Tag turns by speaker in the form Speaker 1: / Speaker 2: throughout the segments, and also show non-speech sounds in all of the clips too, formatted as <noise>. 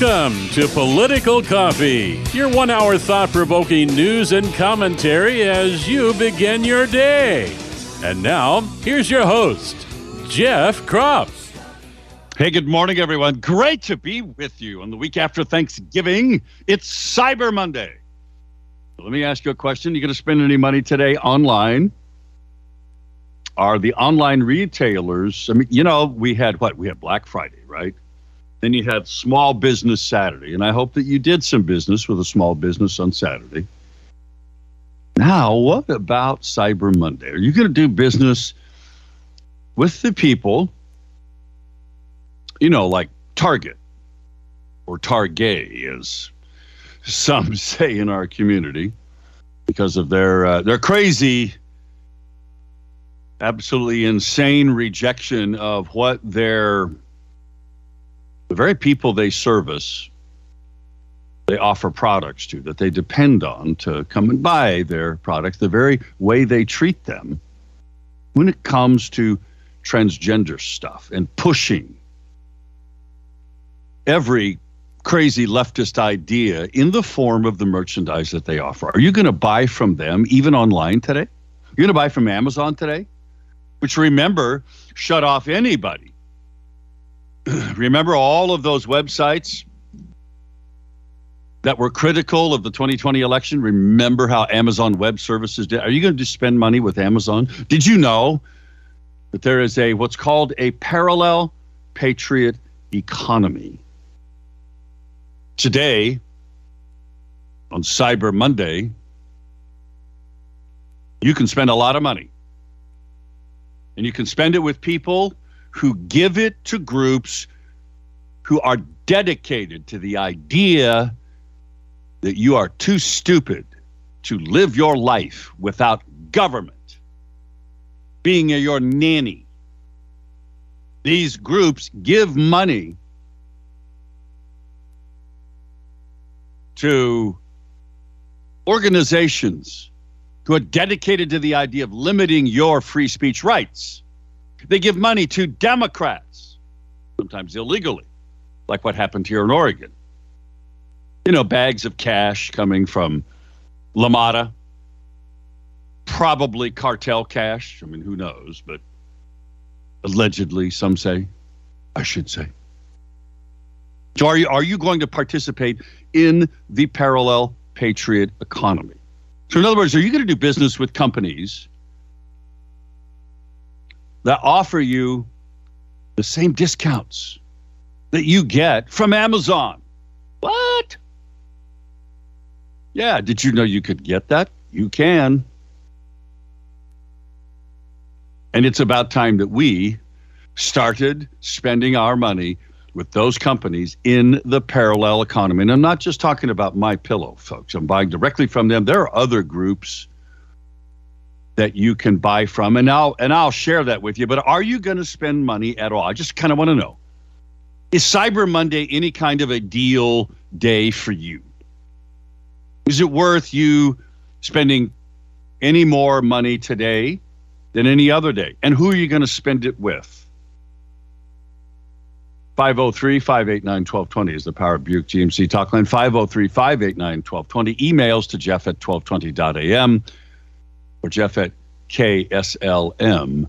Speaker 1: Welcome to Political Coffee, your one hour thought provoking news and commentary as you begin your day. And now, here's your host, Jeff Kropp.
Speaker 2: Hey, good morning, everyone. Great to be with you on the week after Thanksgiving. It's Cyber Monday. Let me ask you a question. You going to spend any money today online? Are the online retailers, I mean, you know, we had what? We had Black Friday, right? Then you had Small Business Saturday, and I hope that you did some business with a small business on Saturday. Now, what about Cyber Monday? Are you going to do business with the people, you know, like Target or Target, as some <laughs> say in our community, because of their uh, their crazy, absolutely insane rejection of what their the very people they service, they offer products to, that they depend on to come and buy their products, the very way they treat them when it comes to transgender stuff and pushing every crazy leftist idea in the form of the merchandise that they offer. Are you going to buy from them even online today? You're going to buy from Amazon today? Which remember, shut off anybody <clears throat> remember all of those websites that were critical of the 2020 election? Remember how Amazon Web Services did? Are you going to spend money with Amazon? Did you know that there is a what's called a parallel patriot economy? Today, on Cyber Monday, you can spend a lot of money. And you can spend it with people who give it to groups who are dedicated to the idea that you are too stupid to live your life without government being your nanny. These groups give money to organizations who are dedicated to the idea of limiting your free speech rights. They give money to Democrats, sometimes illegally, like what happened here in Oregon. You know, bags of cash coming from La Mota, probably cartel cash. I mean, who knows? But allegedly, some say, I should say. So are you, are you going to participate in the parallel patriot economy? So, in other words, are you going to do business with companies that offer you the same discounts that you get from Amazon. What? Yeah, did you know you could get that? You can. And it's about time that we started spending our money with those companies in the parallel economy. And I'm not just talking about my pillow, folks. I'm buying directly from them. There are other groups that you can buy from and I'll and I'll share that with you but are you going to spend money at all? I just kind of want to know. Is Cyber Monday any kind of a deal day for you? Is it worth you spending any more money today than any other day? And who are you going to spend it with? 503 589 1220 is the Power of Buick GMC talk line. 503 589 1220 emails to jeff at 1220.am or Jeff at KSLM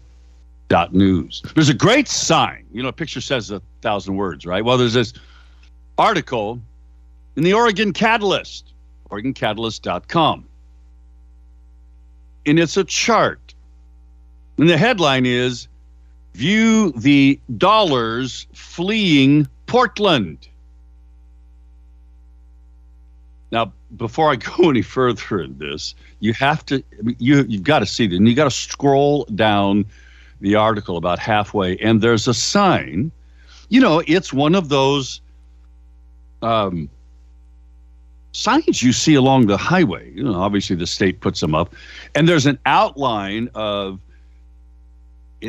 Speaker 2: dot news. There's a great sign. You know, a picture says a thousand words, right? Well, there's this article in the Oregon Catalyst, OregonCatalyst.com. And it's a chart. And the headline is View the dollars fleeing Portland. Now, before I go <laughs> any further in this, you have to you you've got to see it, and you got to scroll down the article about halfway, and there's a sign. You know, it's one of those um, signs you see along the highway. You know, obviously the state puts them up, and there's an outline of.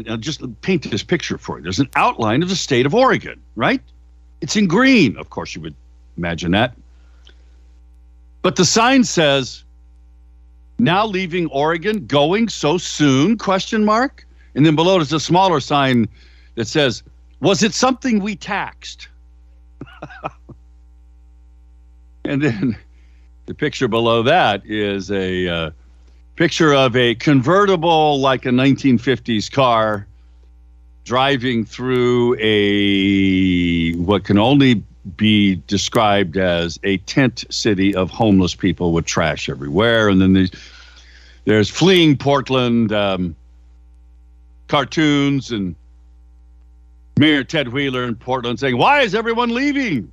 Speaker 2: I'll just paint this picture for you. There's an outline of the state of Oregon, right? It's in green, of course. You would imagine that but the sign says, now leaving Oregon, going so soon, question mark. And then below there's a smaller sign that says, was it something we taxed? <laughs> And then the picture below that is a uh, picture of a convertible, like a 1950s car, driving through a what can only be described as a tent city of homeless people with trash everywhere. And then there's, fleeing Portland um, cartoons and Mayor Ted Wheeler in Portland saying, Why is everyone leaving?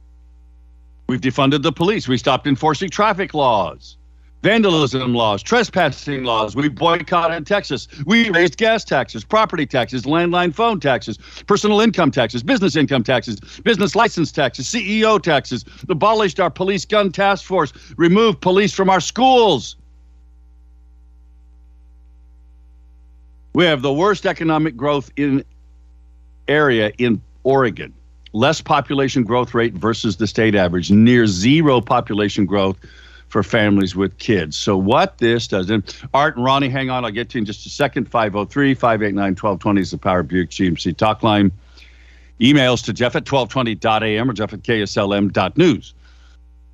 Speaker 2: We've defunded the police. We stopped enforcing traffic laws vandalism laws, trespassing laws. We boycotted Texas. We raised gas taxes, property taxes, landline phone taxes, personal income taxes, business income taxes, business license taxes, CEO taxes, abolished our police gun task force, removed police from our schools. We have the worst economic growth in area in Oregon. Less population growth rate versus the state average, near zero population growth for families with kids. So, what this does, and Art and Ronnie, hang on, I'll get to you in just a second. 503 589 1220 is the Power Buick GMC talk line. Emails to Jeff at 1220.am or Jeff at KSLM.news.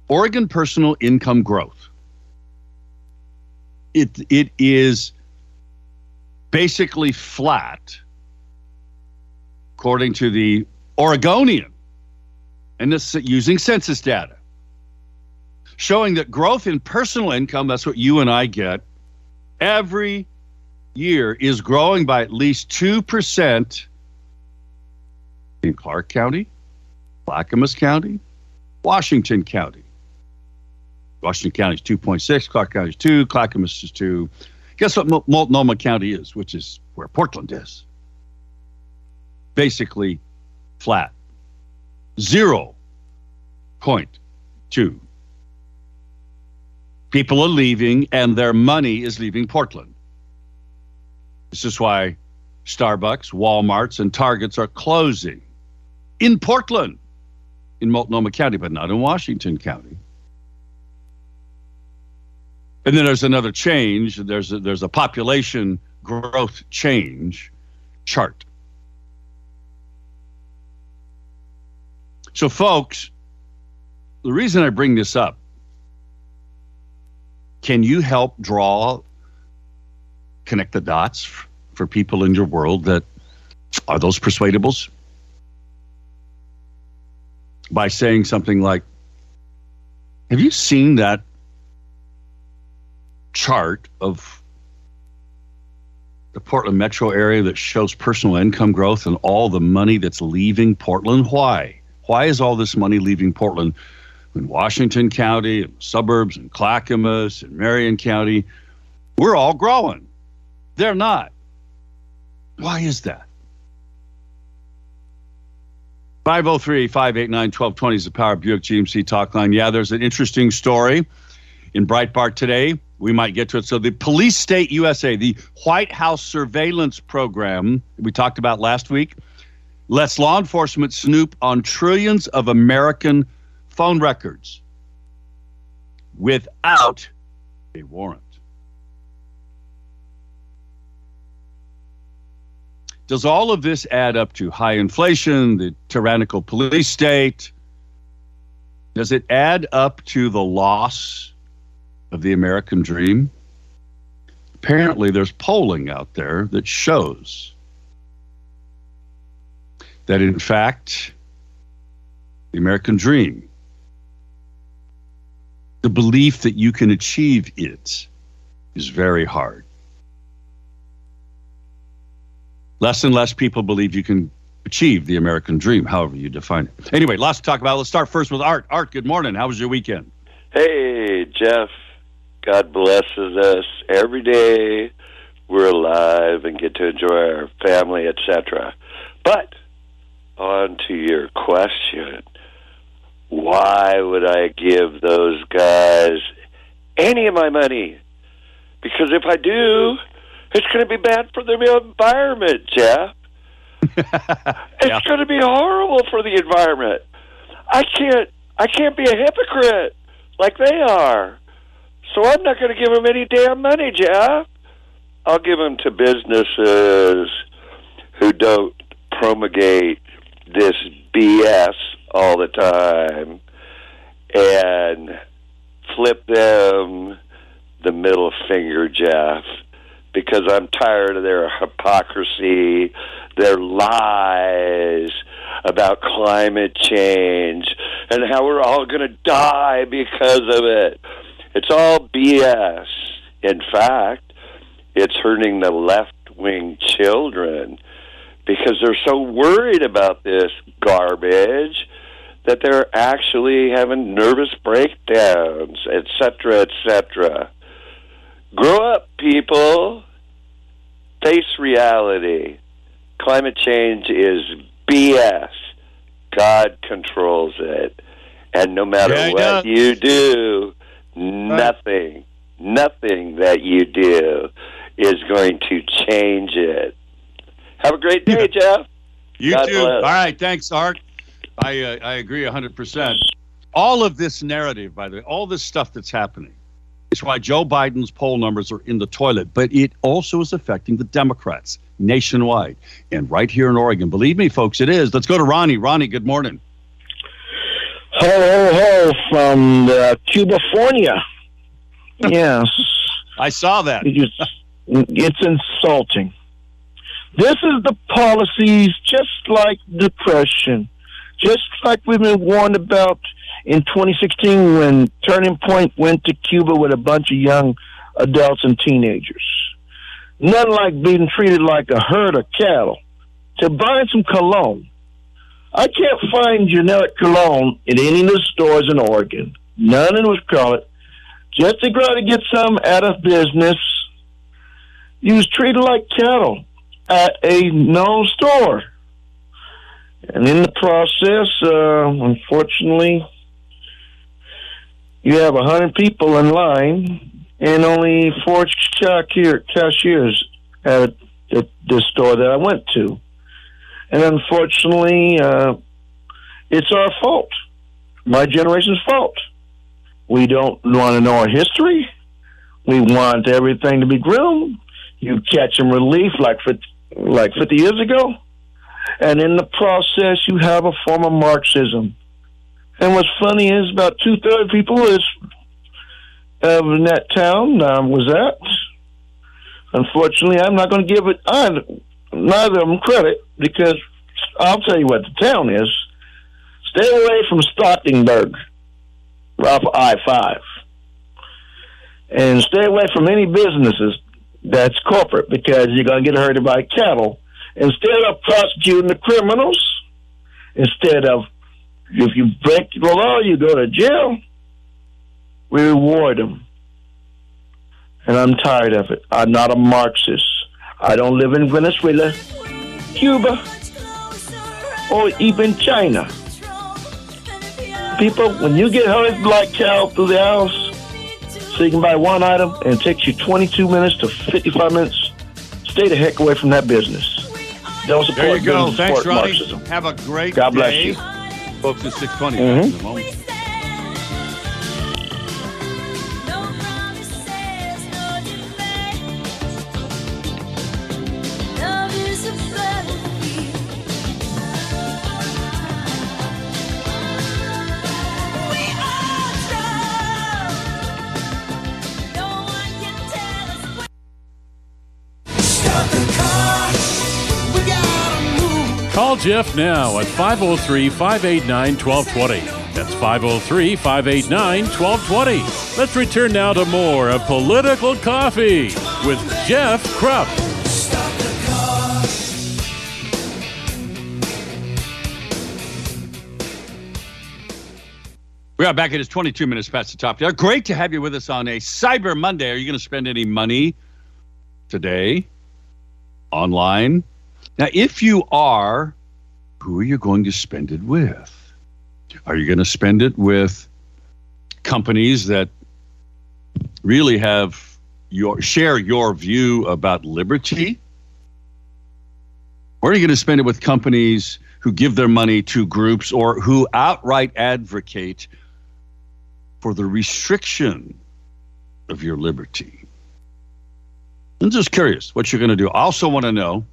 Speaker 2: Oregon personal income growth. It, it is basically flat, according to the Oregonian, and this using census data showing that growth in personal income, that's what you and I get, every year is growing by at least 2% in Clark County, Clackamas County, Washington County. Washington County is 2.6, Clark County is 2, Clackamas is 2. Guess what Multnomah County is, which is where Portland is? Basically flat. 0.2 People are leaving and their money is leaving Portland. This is why Starbucks, Walmarts, and Targets are closing in Portland, in Multnomah County, but not in Washington County. And then there's another change. There's a, there's a population growth change chart. So, folks, the reason I bring this up can you help draw, connect the dots for people in your world that are those persuadables? By saying something like, Have you seen that chart of the Portland metro area that shows personal income growth and all the money that's leaving Portland? Why? Why is all this money leaving Portland? In Washington County, and suburbs in Clackamas and Marion County, we're all growing. They're not. Why is that? 503 589 1220 is the Power Buick GMC talk line. Yeah, there's an interesting story in Breitbart today. We might get to it. So, the Police State USA, the White House surveillance program we talked about last week, lets law enforcement snoop on trillions of American phone records without a warrant. Does all of this add up to high inflation, the tyrannical police state? Does it add up to the loss of the American dream? Apparently, there's polling out there that shows that, in fact, the American dream the belief that you can achieve it is very hard. Less and less people believe you can achieve the American dream, however you define it. Anyway, lots to talk about. Let's start first with Art. Art, good morning. How was your weekend?
Speaker 3: Hey, Jeff. God blesses us every day. We're alive and get to enjoy our family, etc. But on to your question why would I give those guys any of my money? Because if I do, it's going to be bad for the environment, Jeff. <laughs> yeah. It's going to be horrible for the environment. I can't. I can't be a hypocrite like they are. So I'm not going to give them any damn money, Jeff. I'll give them to businesses who don't promulgate this BS all the time and flip them the middle finger, Jeff, because I'm tired of their hypocrisy, their lies about climate change, and how we're all going to die because of it. It's all BS. In fact, it's hurting the left wing children because they're so worried about this garbage that they're actually having nervous breakdowns, etc., etc. Grow up, people. Face reality. Climate change is BS. God controls it. And no matter
Speaker 2: Yeah,
Speaker 3: what you do, nothing, nothing that you do is going to change it. Have a great day, Jeff.
Speaker 2: You
Speaker 3: God
Speaker 2: too.
Speaker 3: bless.
Speaker 2: All right. Thanks, Art. I uh, I agree 100%. All of this narrative, by the way, all this stuff that's happening, is why Joe Biden's poll numbers are in the toilet. But it also is affecting the Democrats nationwide and right here in Oregon. Believe me, folks, it is. Let's go to Ronnie. Ronnie, good morning.
Speaker 4: Ho, ho, ho from uh, Cubafornia. <laughs> Yes,
Speaker 2: I saw that.
Speaker 4: it's insulting. This is the policies just like depression, just like we've been warned about in 2016 when Turning Point went to Cuba with a bunch of young adults and teenagers. Nothing like being treated like a herd of cattle. To buy some cologne, I can't find generic cologne in any of the stores in Oregon. None in Wisconsin. Just to try to get some out of business, you was treated like cattle at a known store. And in the process, uh, unfortunately, you have a hundred people in line and only four cashier, cashiers at the, the store that I went to. And unfortunately, uh, it's our fault. My generation's fault. We don't want to know our history. We want everything to be groomed. You catch and relief like 50, like 50 years ago. And in the process, you have a form of Marxism. And what's funny is about two thirds of people is in that town was that. Unfortunately, I'm not going to give it either, neither of them credit because I'll tell you what the town is. Stay away from Stocktonburg off I five, and stay away from any businesses that's corporate because you're going to get hurt by cattle. Instead of prosecuting the criminals, instead of if you break the law, you go to jail. We reward them, and I'm tired of it. I'm not a Marxist. I don't live in Venezuela, Cuba, or even China. People, when you get herded like cow through the house, so you can buy one item and it takes you 22 minutes to 55 minutes, stay the heck away from that business. Don't support
Speaker 2: There you go. Thanks,
Speaker 4: support
Speaker 2: Ronnie.
Speaker 4: Marxism.
Speaker 2: Have a great
Speaker 4: God bless
Speaker 2: day.
Speaker 4: you.
Speaker 2: Folks, it's 620.
Speaker 4: Mhm.
Speaker 2: In moment.
Speaker 1: Jeff now at 503 589 1220. That's 503 589 1220. Let's return now to more of Political Coffee with Jeff Kropp.
Speaker 2: We are back. It is 22 minutes past the top. Great to have you with us on a Cyber Monday. Are you going to spend any money today online? Now, if you are, who are you going to spend it with? Are you going to spend it with companies that really have your share your view about liberty? Or are you going to spend it with companies who give their money to groups or who outright advocate for the restriction of your liberty? I'm just curious what you're going to do. I also want to know,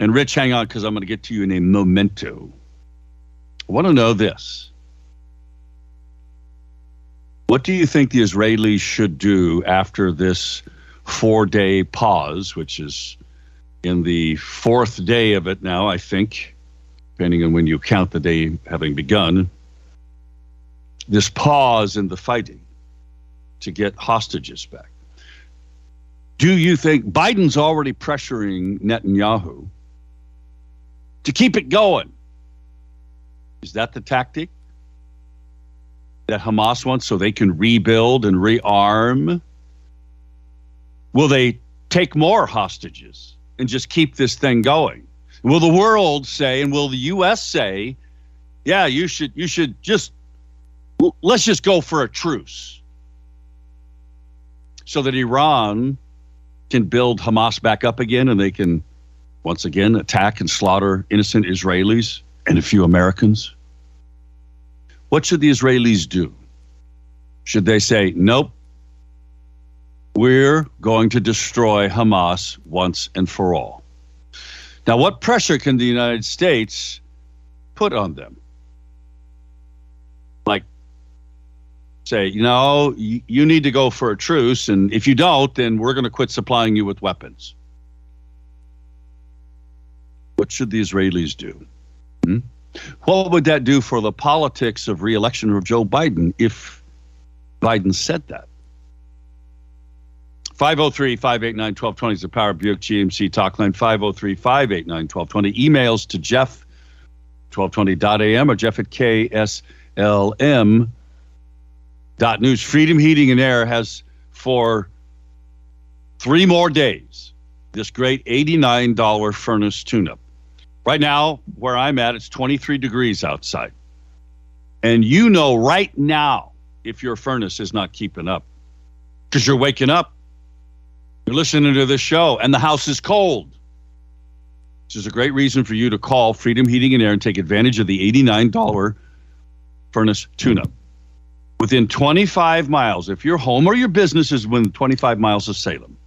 Speaker 2: and Rich, hang on because I'm going to get to you in a memento. I want to know this. What do you think the Israelis should do after this four day pause, which is in the fourth day of it now, I think, depending on when you count the day having begun? This pause in the fighting to get hostages back. Do you think Biden's already pressuring Netanyahu to keep it going? Is that the tactic that Hamas wants so they can rebuild and rearm? Will they take more hostages and just keep this thing going? Will the world say and will the US say, yeah, you should you should just let's just go for a truce so that Iran can build Hamas back up again and they can once again attack and slaughter innocent Israelis and a few Americans? What should the Israelis do? Should they say, nope, we're going to destroy Hamas once and for all? Now, what pressure can the United States put on them? Like, say, you know, you, you need to go for a truce, and if you don't, then we're going to quit supplying you with weapons. What should the Israelis do? Hmm? What would that do for the politics of reelection of Joe Biden if Biden said that? 503 589 1220 is the Power Buick GMC talk line. 503 589 1220. Emails to Jeff, 1220.am or Jeff at KSLM. Dot news. Freedom Heating and Air has for three more days this great $89 furnace tune up. Right now, where I'm at, it's 23 degrees outside. And you know right now if your furnace is not keeping up because you're waking up, you're listening to this show, and the house is cold. This is a great reason for you to call Freedom Heating and Air and take advantage of the $89 furnace tune up. Within 25 miles, if your home or your business is within 25 miles of Salem,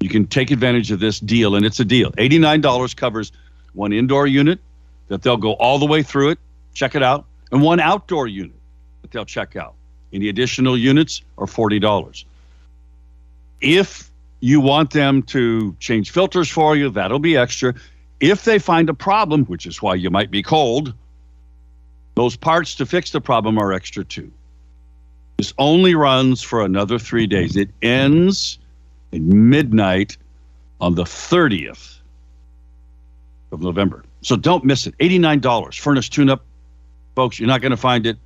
Speaker 2: you can take advantage of this deal, and it's a deal. $89 covers one indoor unit that they'll go all the way through it, check it out, and one outdoor unit that they'll check out. Any additional units are $40. If you want them to change filters for you, that'll be extra. If they find a problem, which is why you might be cold, those parts to fix the problem are extra too. This only runs for another three days. It ends at midnight on the 30th of November. So don't miss it. $89 furnace tune up. Folks, you're not going to find it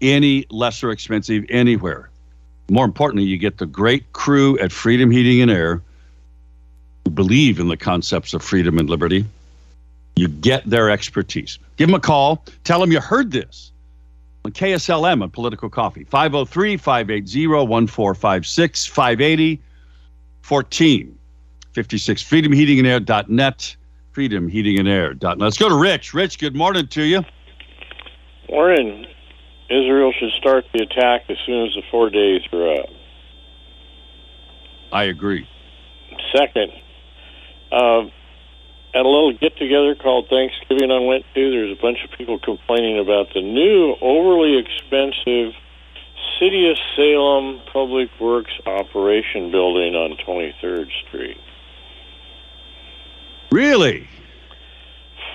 Speaker 2: any lesser expensive anywhere. More importantly, you get the great crew at Freedom Heating and Air who believe in the concepts of freedom and liberty. You get their expertise. Give them a call. Tell them you heard this on KSLM on Political Coffee. 503 580 1456 580 1456. FreedomHeatingandAir.net freedomheatingandair.net. Let's go to Rich. Rich, good morning to you.
Speaker 5: Morning. Israel should start the attack as soon as the four days are up.
Speaker 2: I agree.
Speaker 5: Second, uh, at a little get together called Thanksgiving I went to, there's a bunch of people complaining about the new overly expensive City of Salem Public Works Operation Building on 23rd Street.
Speaker 2: Really?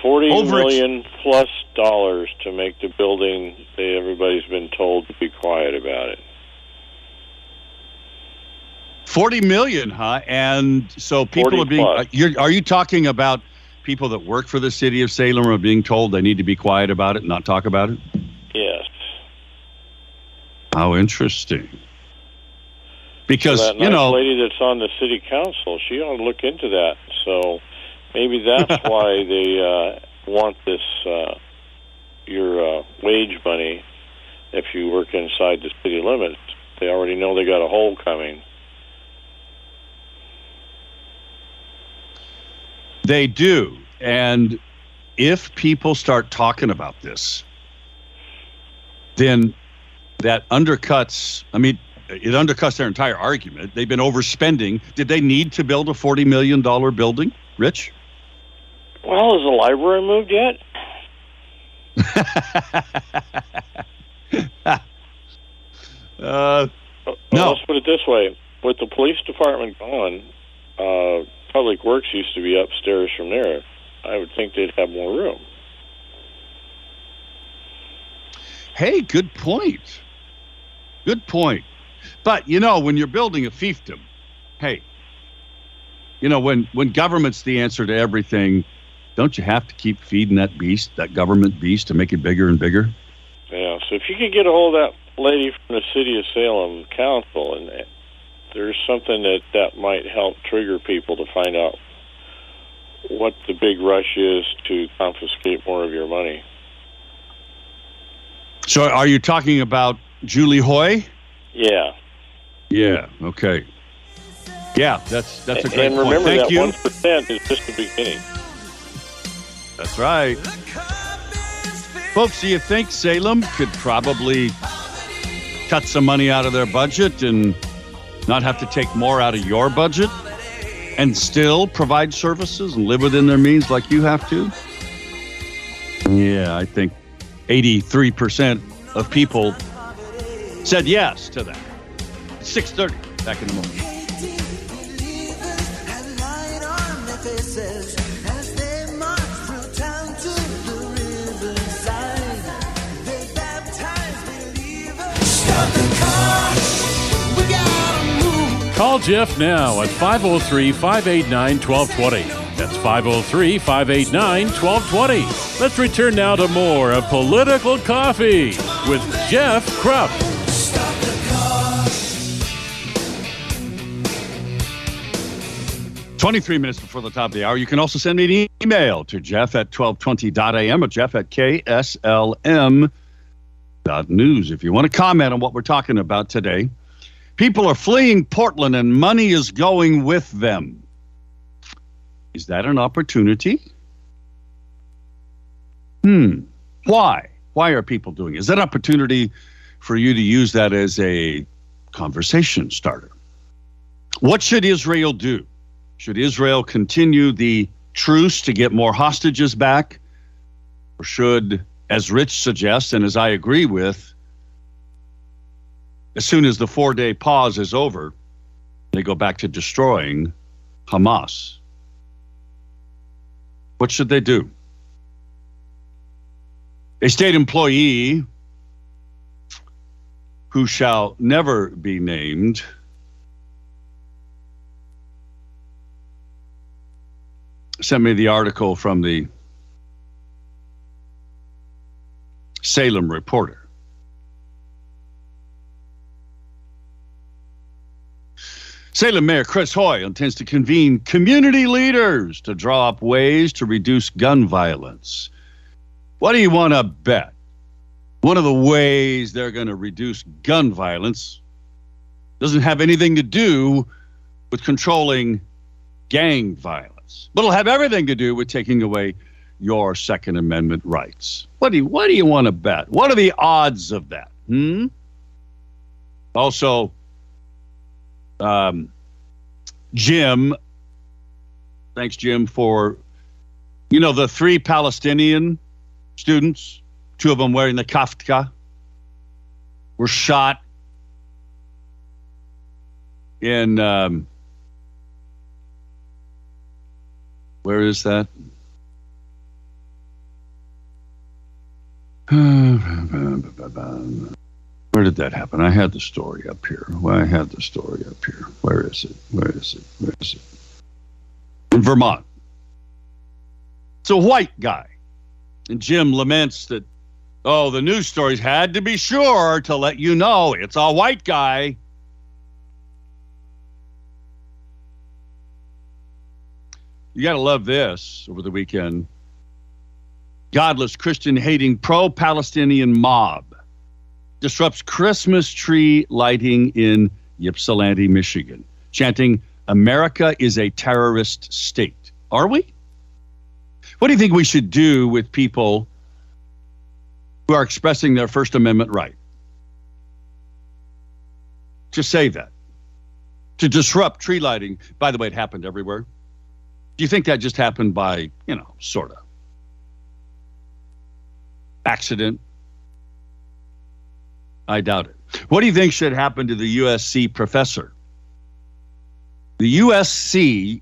Speaker 5: Forty Over million plus dollars to make the building. They, everybody's been told to be quiet about it.
Speaker 2: Forty million, huh? And so people are being. Are you talking about people that work for the city of Salem are being told they need to be quiet about it, and not talk about it?
Speaker 5: Yes.
Speaker 2: How interesting. Because
Speaker 5: so that
Speaker 2: nice you know, the
Speaker 5: lady that's on the city council, she ought to look into that. So Maybe that's <laughs> why they uh, want this uh, your uh, wage money if you work inside the city limits. They already know they got a hole coming.
Speaker 2: They do. And if people start talking about this, then that undercuts, I mean, it undercuts their entire argument. They've been overspending. Did they need to build a $40 million building, Rich?
Speaker 5: Well, has the library moved yet? <laughs>
Speaker 2: Uh,
Speaker 5: Well,
Speaker 2: No.
Speaker 5: let's put it this way: with the police department gone, uh, Public Works used to be upstairs from there. I would think they'd have more room.
Speaker 2: hey, good point. Good point. But you know, when you're building a fiefdom, hey, you know, when when government's the answer to everything, don't you have to keep feeding that beast, that government beast, to make it bigger and bigger?
Speaker 5: Yeah. So if you could get a hold of that lady from the city of Salem council, and there's something that that might help trigger people to find out what the big rush is to confiscate more of your money.
Speaker 2: So, are you talking about Julie Hoy?
Speaker 5: Yeah.
Speaker 2: Yeah. Okay. Yeah, that's that's a great
Speaker 5: and
Speaker 2: point.
Speaker 5: remember
Speaker 2: Thank
Speaker 5: that
Speaker 2: you.
Speaker 5: one percent is just the beginning.
Speaker 2: That's right. Folks, do you think Salem could probably cut some money out of their budget and not have to take more out of your budget and still provide services and live within their means like you have to? Yeah, I think 83% of people said yes to that. 6:30 back in the morning.
Speaker 1: Call Jeff now at 503 589 1220. That's 503 589 1220. Let's return now to more of Political Coffee with Jeff Kropp.
Speaker 2: Twenty-three minutes before the top of the hour. You can also send me an email to Jeff at 1220.am or Jeff at KSLM dot news if you want to comment on what we're talking about today. People are fleeing Portland and money is going with them. Is that an opportunity? Hmm. Why? Why are people doing it? Is that opportunity for you to use that as a conversation starter? What should Israel do? Should Israel continue the truce to get more hostages back? Or should, as Rich suggests, and as I agree with, as soon as the four day pause is over, they go back to destroying Hamas? What should they do? A state employee who shall never be named sent me the article from the Salem Reporter. Salem Mayor Chris Hoy intends to convene community leaders to draw up ways to reduce gun violence. What do you want to bet? One of the ways they're going to reduce gun violence doesn't have anything to do with controlling gang violence, but it'll have everything to do with taking away your Second Amendment rights. What do you, what do you want to bet? What are the odds of that? Hmm. Also, um, Jim, thanks, Jim, for you know the three Palestinian students, two of them wearing the kaftka, were shot in um, where is that? <sighs> Did that happen? I had the story up here. Well, I had the story up here. Where is it? Where is it? Where is it? In Vermont. It's a white guy. And Jim laments that, oh, the news stories had to be sure to let you know it's a white guy. You got to love this over the weekend. Godless Christian hating pro Palestinian mob disrupts Christmas tree lighting in Ypsilanti, Michigan, chanting, America is a terrorist state. Are we? What do you think we should do with people who are expressing their First Amendment right? To say that. To disrupt tree lighting. By the way, it happened everywhere. Do you think that just happened by, you know, sort of accident? I doubt it. What do you think should happen to the USC professor? The USC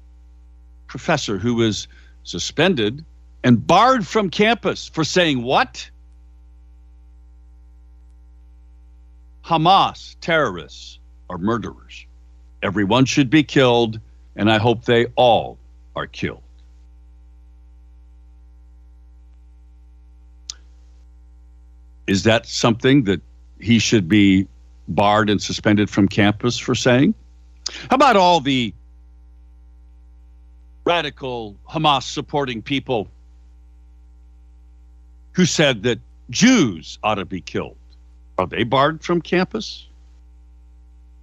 Speaker 2: professor who was suspended and barred from campus for saying what? Hamas terrorists are murderers. Everyone should be killed, and I hope they all are killed. Is that something that he should be barred and suspended from campus for saying? How about all the radical Hamas supporting people who said that Jews ought to be killed? Are they barred from campus?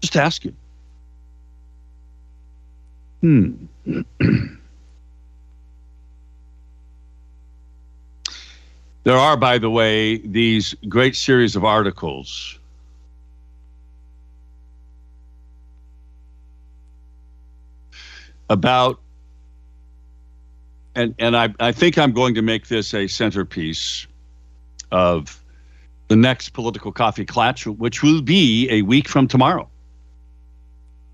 Speaker 2: Just asking. Hmm. <clears throat> there are, by the way, these great series of articles. About and and I, I think I'm going to make this a centerpiece of the next political coffee clutch, which will be a week from tomorrow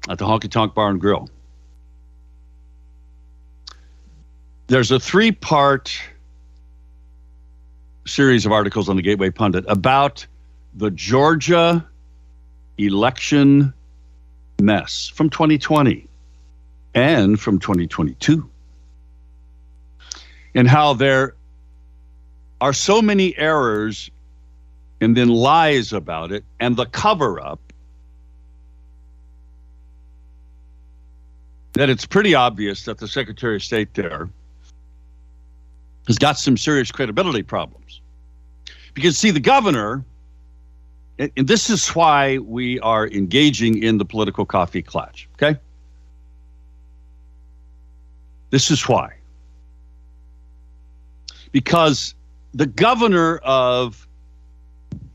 Speaker 2: at the Honky Tonk Bar and Grill. There's a three part series of articles on the Gateway Pundit about the Georgia election mess from 2020 and from 2022 and how there are so many errors and then lies about it and the cover up that it's pretty obvious that the Secretary of State there has got some serious credibility problems. Because, see, the governor, and this is why we are engaging in the political coffee clutch, okay? This is why. Because the governor of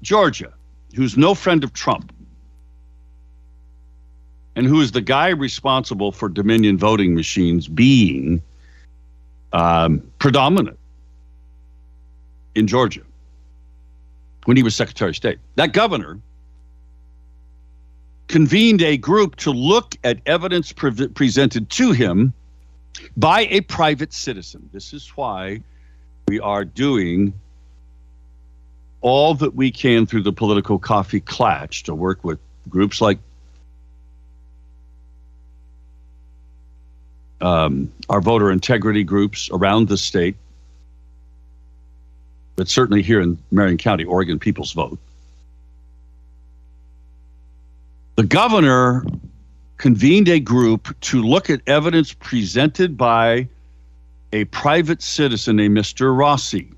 Speaker 2: Georgia, who's no friend of Trump, and who is the guy responsible for Dominion voting machines being um, predominant in Georgia when he was Secretary of State. That governor convened a group to look at evidence pre- presented to him by a private citizen. This is why we are doing all that we can through the political coffee clutch to work with groups like um, our voter integrity groups around the state, but certainly here in Marion County, Oregon People's Vote. The governor convened a group to look at evidence presented by a private citizen named Mr. Rossi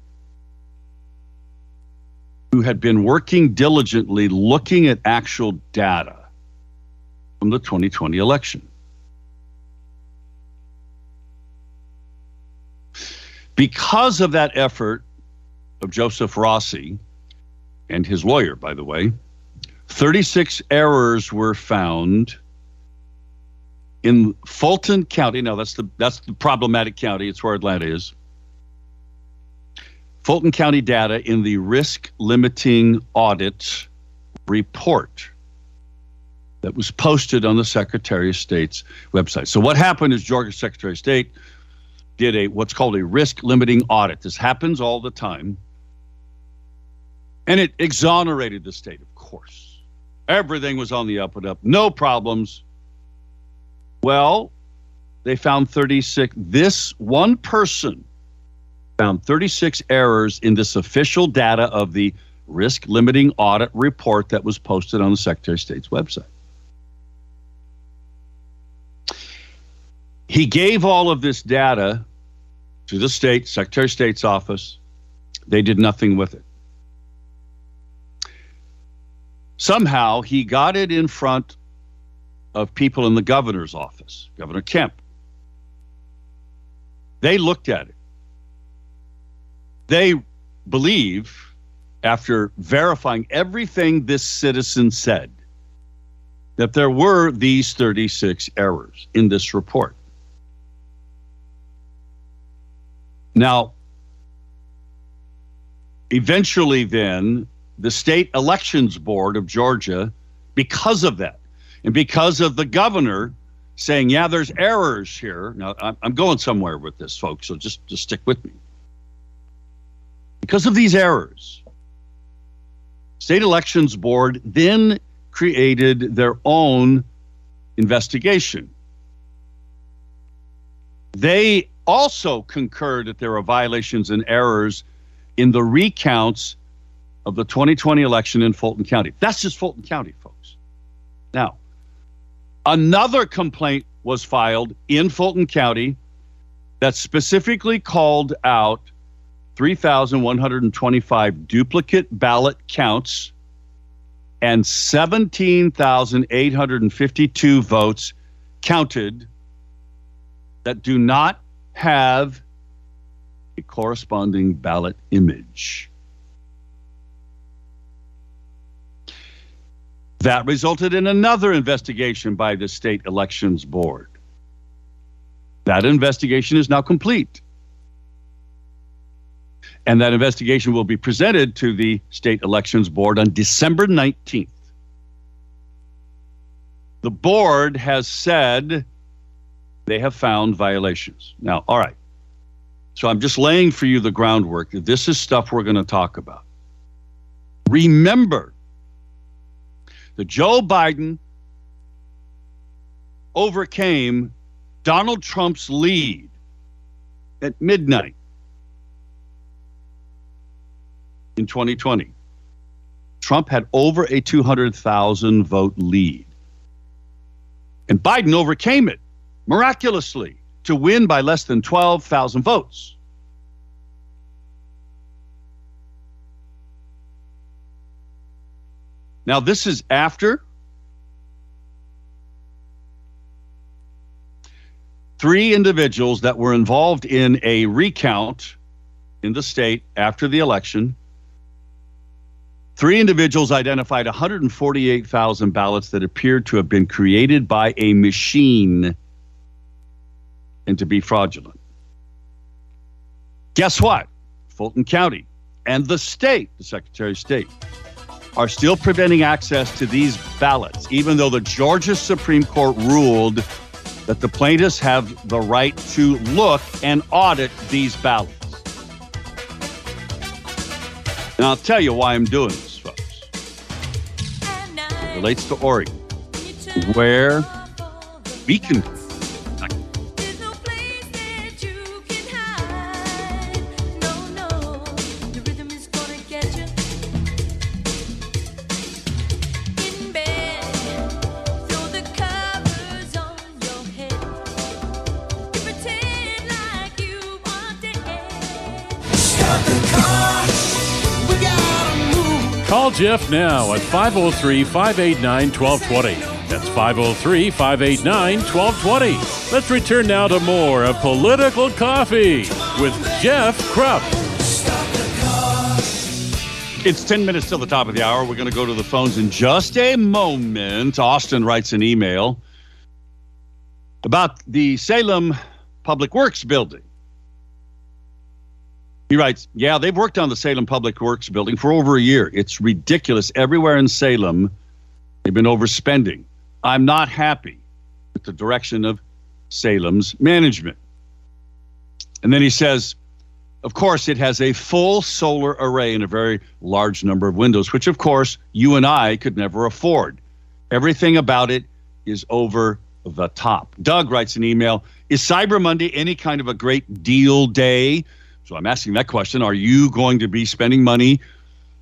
Speaker 2: who had been working diligently looking at actual data from the 2020 election. Because of that effort of Joseph Rossi and his lawyer, by the way, 36 errors were found in Fulton County. Now that's the that's the problematic county. It's where Atlanta is. Fulton County data in the risk limiting audit report that was posted on the Secretary of State's website. So what happened is Georgia Secretary of State did a what's called a risk limiting audit. This happens all the time. And it exonerated the state, of course. Everything was on the up and up, no problems. Well, they found 36. This one person found 36 errors in this official data of the risk limiting audit report that was posted on the Secretary of State's website. He gave all of this data to the state, Secretary of State's office. They did nothing with it. Somehow he got it in front of people in the governor's office, Governor Kemp. They looked at it they believe, after verifying everything this citizen said, that there were these 36 errors in this report. Now, eventually, then, the state elections board of Georgia because of that. And because of the governor saying, yeah, there's errors here. Now, I'm going somewhere with this, folks, so just, just stick with me. Because of these errors, state elections board then created their own investigation. They also concurred that there are violations and errors in the recounts of the 2020 election in Fulton County. That's just Fulton County, folks. Now, another complaint was filed in Fulton County that specifically called out 3,125 duplicate ballot counts and 17,852 votes counted that do not have a corresponding ballot image. That resulted in another investigation by the state elections board. That investigation is now complete. And that investigation will be presented to the state elections board on December 19th. The board has said they have found violations. Now, all right. So I'm just laying for you the groundwork. This is stuff we're going to talk about. Remember that Joe Biden overcame Donald Trump's lead at midnight in 2020. Trump had over a 200,000 vote lead. And Biden overcame it miraculously to win by less than 12,000 votes. Now, this is after three individuals that were involved in a recount in the state after the election. Three individuals identified 148,000 ballots that appeared to have been created by a machine and to be fraudulent. Guess what? Fulton County and the state, the Secretary of State, are still preventing access to these ballots, even though the Georgia Supreme Court ruled that the plaintiffs have the right to look and audit these ballots. And I'll tell you why I'm doing this, folks. It relates to Oregon, where we can
Speaker 1: Jeff now at 503 589 1220. That's 503 589 1220. Let's return now to more of Political Coffee with Jeff Kropf.
Speaker 2: It's 10 minutes till the top of the hour. We're going to go to the phones in just a moment. Austin writes an email about the Salem Public Works building. He writes, Yeah, they've worked on the Salem Public Works building for over a year. It's ridiculous. Everywhere in Salem, they've been overspending. I'm not happy with the direction of Salem's management. And then he says, Of course, it has a full solar array and a very large number of windows, which, of course, you and I could never afford. Everything about it is over the top. Doug writes an email Is Cyber Monday any kind of a great deal day? So I'm asking that question. Are you going to be spending money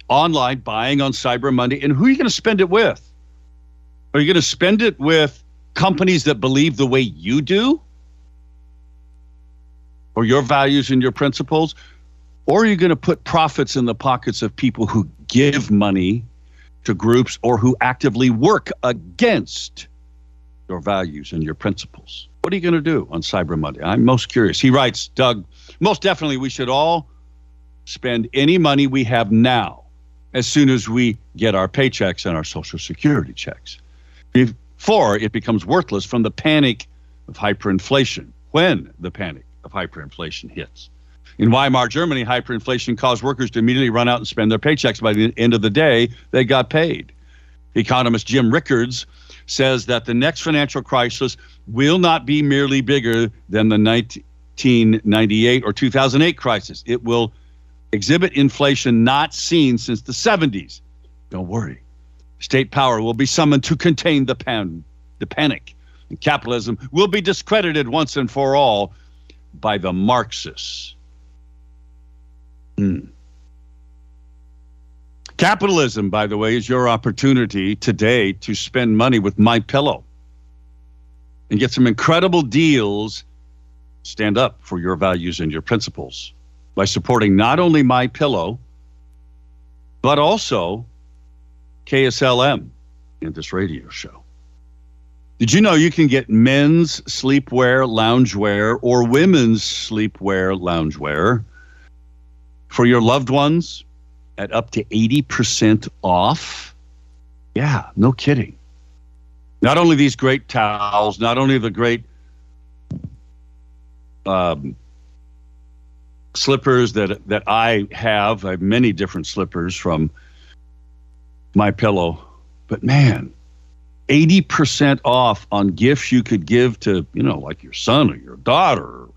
Speaker 2: online, buying on Cyber Monday? And who are you going to spend it with? Are you going to spend it with companies that believe the way you do? Or your values and your principles? Or are you going to put profits in the pockets of people who give money to groups or who actively work against your values and your principles? What are you going to do on Cyber Monday? I'm most curious. He writes, Doug, most definitely we should all spend any money we have now as soon as we get our paychecks and our Social Security checks before it becomes worthless from the panic of hyperinflation when the panic of hyperinflation hits. In Weimar, Germany, hyperinflation caused workers to immediately run out and spend their paychecks. By the end of the day, they got paid. Economist Jim Rickards says that the next financial crisis will not be merely bigger than the 1998 or 2008 crisis. It will exhibit inflation not seen since the 70s. Don't worry. State power will be summoned to contain the, pan, the panic. And capitalism will be discredited once and for all by the Marxists. Hmm. Capitalism, by the way, is your opportunity today to spend money with My Pillow and get some incredible deals. Stand up for your values and your principles by supporting not only My Pillow, but also KSLM and this radio show. Did you know you can get men's sleepwear, loungewear, or women's sleepwear, loungewear for your loved ones at up to 80% off? Yeah, no kidding. Not only these great towels, not only the great um, slippers that that I have, I have many different slippers from my pillow, but man, 80% off on gifts you could give to, you know, like your son or your daughter, or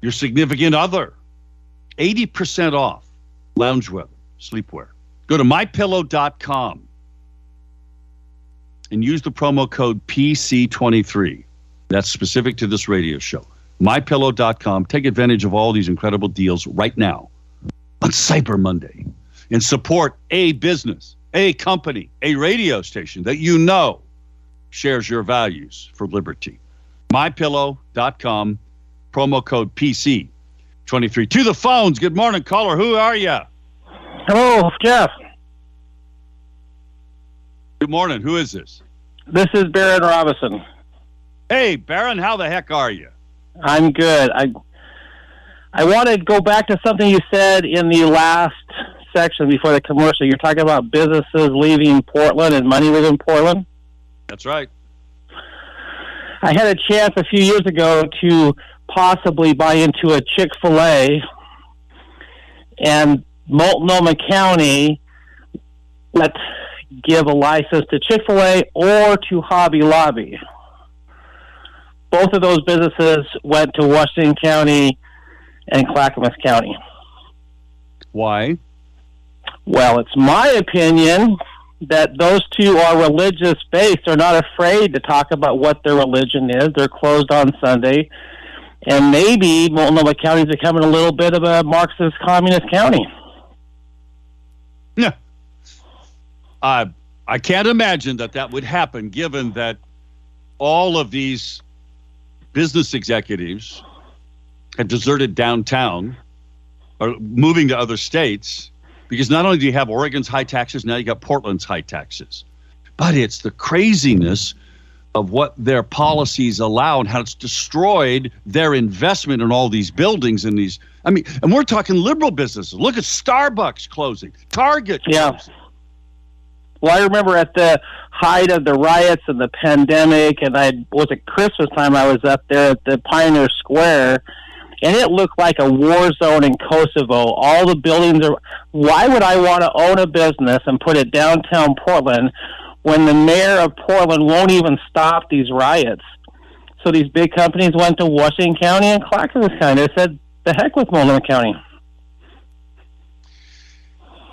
Speaker 2: your significant other. 80% off loungewear, sleepwear. Go to mypillow.com and use the promo code PC23. That's specific to this radio show. Mypillow.com. Take advantage of all these incredible deals right now on Cyber Monday and support a business, a company, a radio station that you know shares your values for liberty. MyPillow.com, promo code PC23. To the phones. Good morning, caller. Who are you?
Speaker 6: Hello, Jeff.
Speaker 2: Good morning. Who is this?
Speaker 6: This is Baron Robinson.
Speaker 2: Hey, Baron, how the heck are you?
Speaker 6: I'm good. I I want to go back to something you said in the last section before the commercial. You're talking about businesses leaving Portland and money leaving Portland.
Speaker 2: That's right.
Speaker 6: I had a chance a few years ago to possibly buy into a Chick Fil A, and Multnomah County let give a license to Chick Fil A or to Hobby Lobby. Both of those businesses went to Washington County and Clackamas County.
Speaker 2: Why?
Speaker 6: Well, it's my opinion that those two are religious based. They're not afraid to talk about what their religion is. They're closed on Sunday. And maybe Multnomah County is becoming a little bit of a Marxist communist county.
Speaker 2: Yeah. Uh, I can't imagine that that would happen given that all of these business executives had deserted downtown or moving to other states because not only do you have Oregon's high taxes, now you got Portland's high taxes. But it's the craziness of what their policies allow and how it's destroyed their investment in all these buildings and these. I mean, and we're talking liberal businesses. Look at Starbucks closing, Target closing.
Speaker 6: Well, I remember at the height of the riots and the pandemic, and I was at Christmas time. I was up there at the Pioneer Square, and it looked like a war zone in Kosovo. All the buildings are. Why would I want to own a business and put it downtown Portland when the mayor of Portland won't even stop these riots? So these big companies went to Washington County and Clackamas County. They said, "The heck with Multnomah County."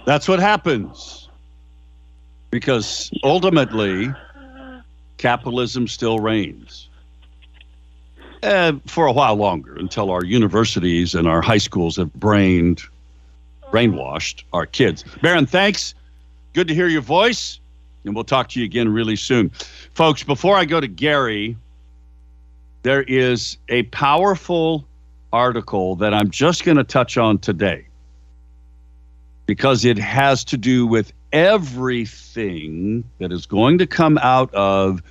Speaker 2: That's what happens because ultimately capitalism still reigns uh, for a while longer until our universities and our high schools have brained, brainwashed our kids. Baron, thanks. Good to hear your voice, and we'll talk to you again really soon. Folks, before I go to Gary, there is a powerful article that I'm just going to touch on today because it has to do with everything that is going to come out of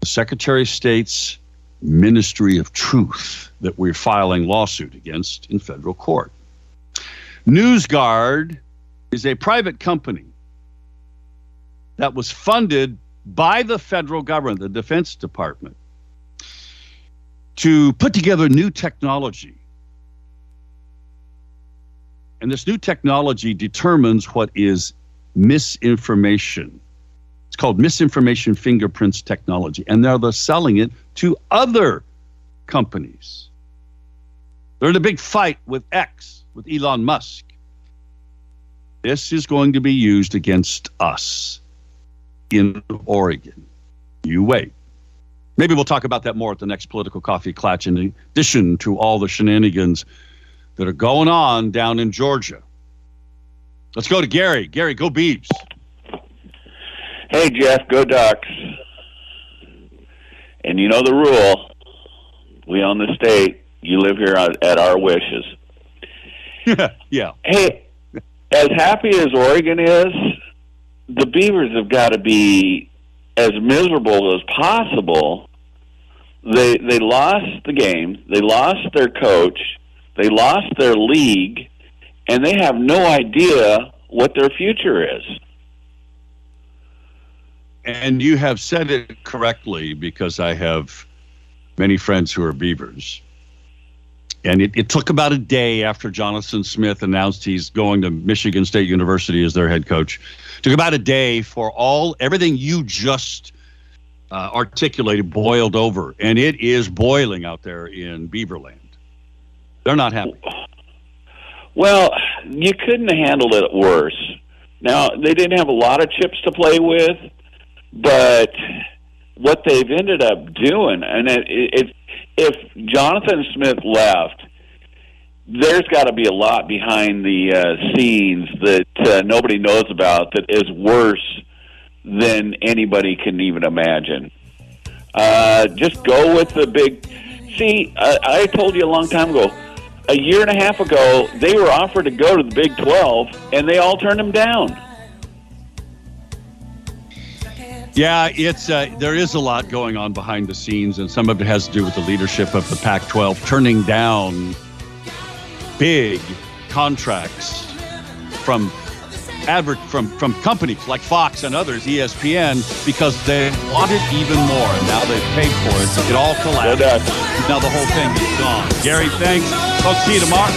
Speaker 2: the Secretary of State's Ministry of Truth that we're filing lawsuit against in federal court. NewsGuard is a private company that was funded by the federal government, the Defense Department, to put together new technology And this new technology determines what is misinformation. It's called misinformation fingerprints technology. And now they're selling it to other companies. They're in a big fight with X, with Elon Musk. This is going to be used against us in Oregon. You wait. Maybe we'll talk about that more at the next political coffee clutch, in addition to all the shenanigans that are going on down in Georgia. Let's go to Gary. Gary, go Beavs.
Speaker 7: Hey, Jeff, go Ducks. And you know the rule. We own the state. You live here at our wishes. <laughs>
Speaker 2: yeah.
Speaker 7: Hey, as happy as Oregon is, the Beavers have got to be as miserable as possible. They they lost the game. They lost their coach. They lost their league, and they have no idea what their future is.
Speaker 2: And you have said it correctly because I have many friends who are Beavers. And it, it took about a day after Jonathan Smith announced he's going to Michigan State University as their head coach. Took about a day for all everything you just uh, articulated boiled over, and it is boiling out there in Beaverland. They're not happy.
Speaker 7: Well, you couldn't have handled it worse. Now they didn't have a lot of chips to play with, but what they've ended up doing, and it, it, if Jonathan Smith left, there's got to be a lot behind the uh, scenes that uh, nobody knows about that is worse than anybody can even imagine. Uh, just go with the big. See, I, I told you a long time ago. A year and a half ago, they were offered to go to the Big 12, and they all turned them down.
Speaker 2: Yeah, it's uh, there is a lot going on behind the scenes, and some of it has to do with the leadership of the Pac-12 turning down big contracts from advert from from companies like Fox and others, ESPN, because they wanted even more, and now they've paid for it. It all collapsed. Now the whole thing is gone. Gary, thanks. Folks, see you tomorrow.